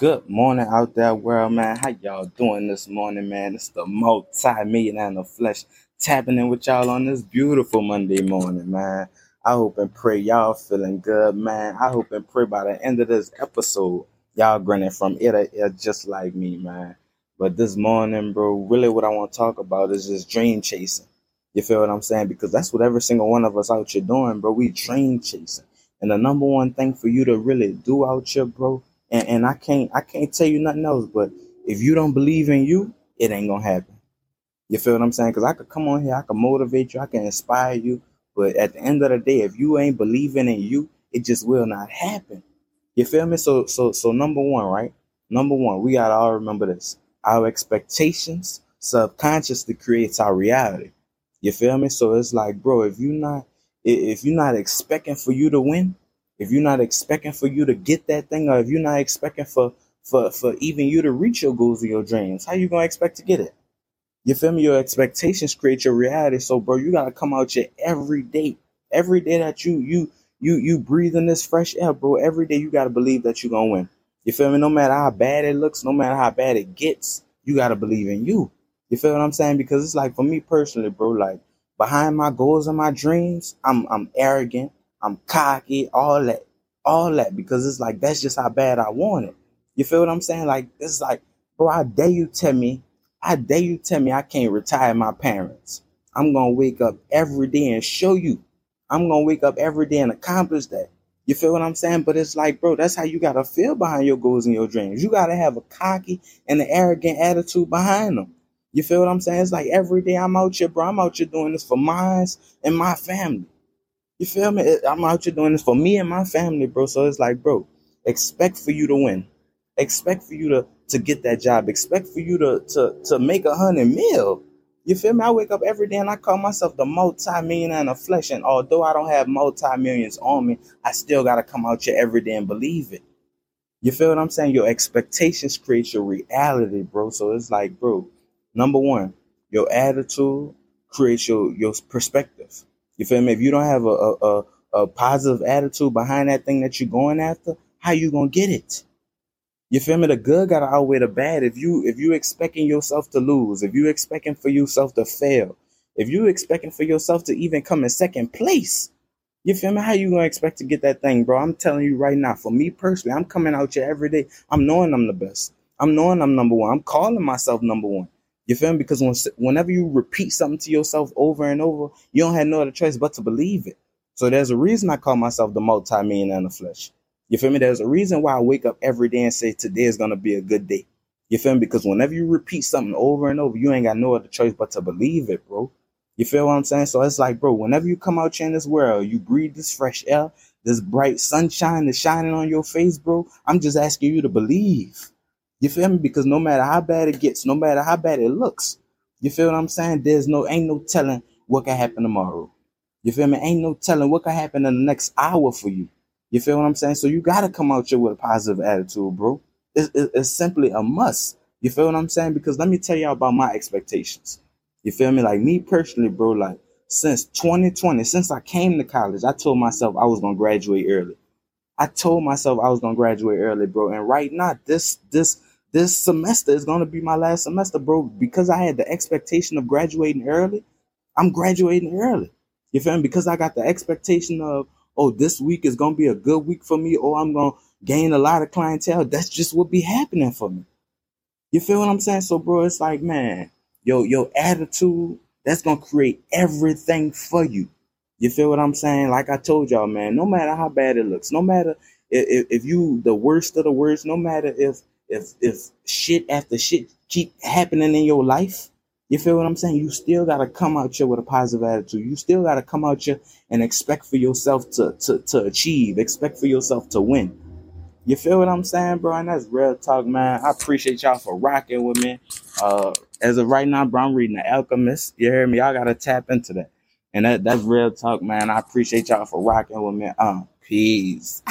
Good morning out there, world, man. How y'all doing this morning, man? It's the multi-millionaire in the flesh tapping in with y'all on this beautiful Monday morning, man. I hope and pray y'all feeling good, man. I hope and pray by the end of this episode, y'all grinning from ear to ear just like me, man. But this morning, bro, really what I want to talk about is just dream chasing. You feel what I'm saying? Because that's what every single one of us out here doing, bro. We dream chasing. And the number one thing for you to really do out here, bro, and, and I can't I can't tell you nothing else, but if you don't believe in you, it ain't gonna happen. You feel what I'm saying? Because I could come on here, I could motivate you, I can inspire you, but at the end of the day, if you ain't believing in you, it just will not happen. You feel me? So so so number one, right? Number one, we gotta all remember this. Our expectations subconsciously creates our reality. You feel me? So it's like, bro, if you not if you're not expecting for you to win, if you're not expecting for you to get that thing, or if you're not expecting for for for even you to reach your goals and your dreams, how you gonna expect to get it? You feel me? Your expectations create your reality. So, bro, you gotta come out your every day, every day that you you you you breathe in this fresh air, bro. Every day you gotta believe that you're gonna win. You feel me? No matter how bad it looks, no matter how bad it gets, you gotta believe in you. You feel what I'm saying? Because it's like for me personally, bro, like behind my goals and my dreams, I'm I'm arrogant. I'm cocky, all that, all that, because it's like that's just how bad I want it. You feel what I'm saying? Like it's like, bro, I dare you tell me, I dare you tell me I can't retire my parents. I'm gonna wake up every day and show you. I'm gonna wake up every day and accomplish that. You feel what I'm saying? But it's like, bro, that's how you gotta feel behind your goals and your dreams. You gotta have a cocky and an arrogant attitude behind them. You feel what I'm saying? It's like every day I'm out here, bro. I'm out here doing this for mine and my family. You feel me? I'm out here doing this for me and my family, bro. So it's like, bro, expect for you to win. Expect for you to to get that job. Expect for you to to to make a hundred mil. You feel me? I wake up every day and I call myself the multi-millionaire in the flesh. And although I don't have multi-millions on me, I still gotta come out here every day and believe it. You feel what I'm saying? Your expectations create your reality, bro. So it's like, bro, number one, your attitude creates your your perspective. You feel me? If you don't have a, a, a, positive attitude behind that thing that you're going after, how you gonna get it? You feel me? The good gotta outweigh the bad. If you if you expecting yourself to lose, if you expecting for yourself to fail, if you expecting for yourself to even come in second place, you feel me? How you gonna expect to get that thing, bro? I'm telling you right now. For me personally, I'm coming out here every day. I'm knowing I'm the best. I'm knowing I'm number one. I'm calling myself number one. You feel me? Because when, whenever you repeat something to yourself over and over, you don't have no other choice but to believe it. So there's a reason I call myself the multi-millionaire in the flesh. You feel me? There's a reason why I wake up every day and say today is gonna be a good day. You feel me? Because whenever you repeat something over and over, you ain't got no other choice but to believe it, bro. You feel what I'm saying? So it's like, bro, whenever you come out here in this world, you breathe this fresh air, this bright sunshine is shining on your face, bro. I'm just asking you to believe. You feel me? Because no matter how bad it gets, no matter how bad it looks, you feel what I'm saying? There's no ain't no telling what can happen tomorrow. You feel me? Ain't no telling what can happen in the next hour for you. You feel what I'm saying? So you gotta come out here with a positive attitude, bro. It's, it's simply a must. You feel what I'm saying? Because let me tell y'all about my expectations. You feel me? Like me personally, bro. Like since 2020, since I came to college, I told myself I was gonna graduate early. I told myself I was gonna graduate early, bro. And right now, this this this semester is going to be my last semester, bro, because I had the expectation of graduating early. I'm graduating early. You feel me? Because I got the expectation of, oh, this week is going to be a good week for me, or I'm going to gain a lot of clientele. That's just what be happening for me. You feel what I'm saying? So, bro, it's like, man, yo, your attitude, that's going to create everything for you. You feel what I'm saying? Like I told y'all, man, no matter how bad it looks, no matter if, if you the worst of the worst, no matter if if if shit after shit keep happening in your life, you feel what I'm saying? You still gotta come out here with a positive attitude. You still gotta come out here and expect for yourself to to to achieve, expect for yourself to win. You feel what I'm saying, bro? And that's real talk, man. I appreciate y'all for rocking with me. Uh, as of right now, bro, I'm reading The Alchemist. You hear me? Y'all gotta tap into that. And that, that's real talk, man. I appreciate y'all for rocking with me. Um, peace.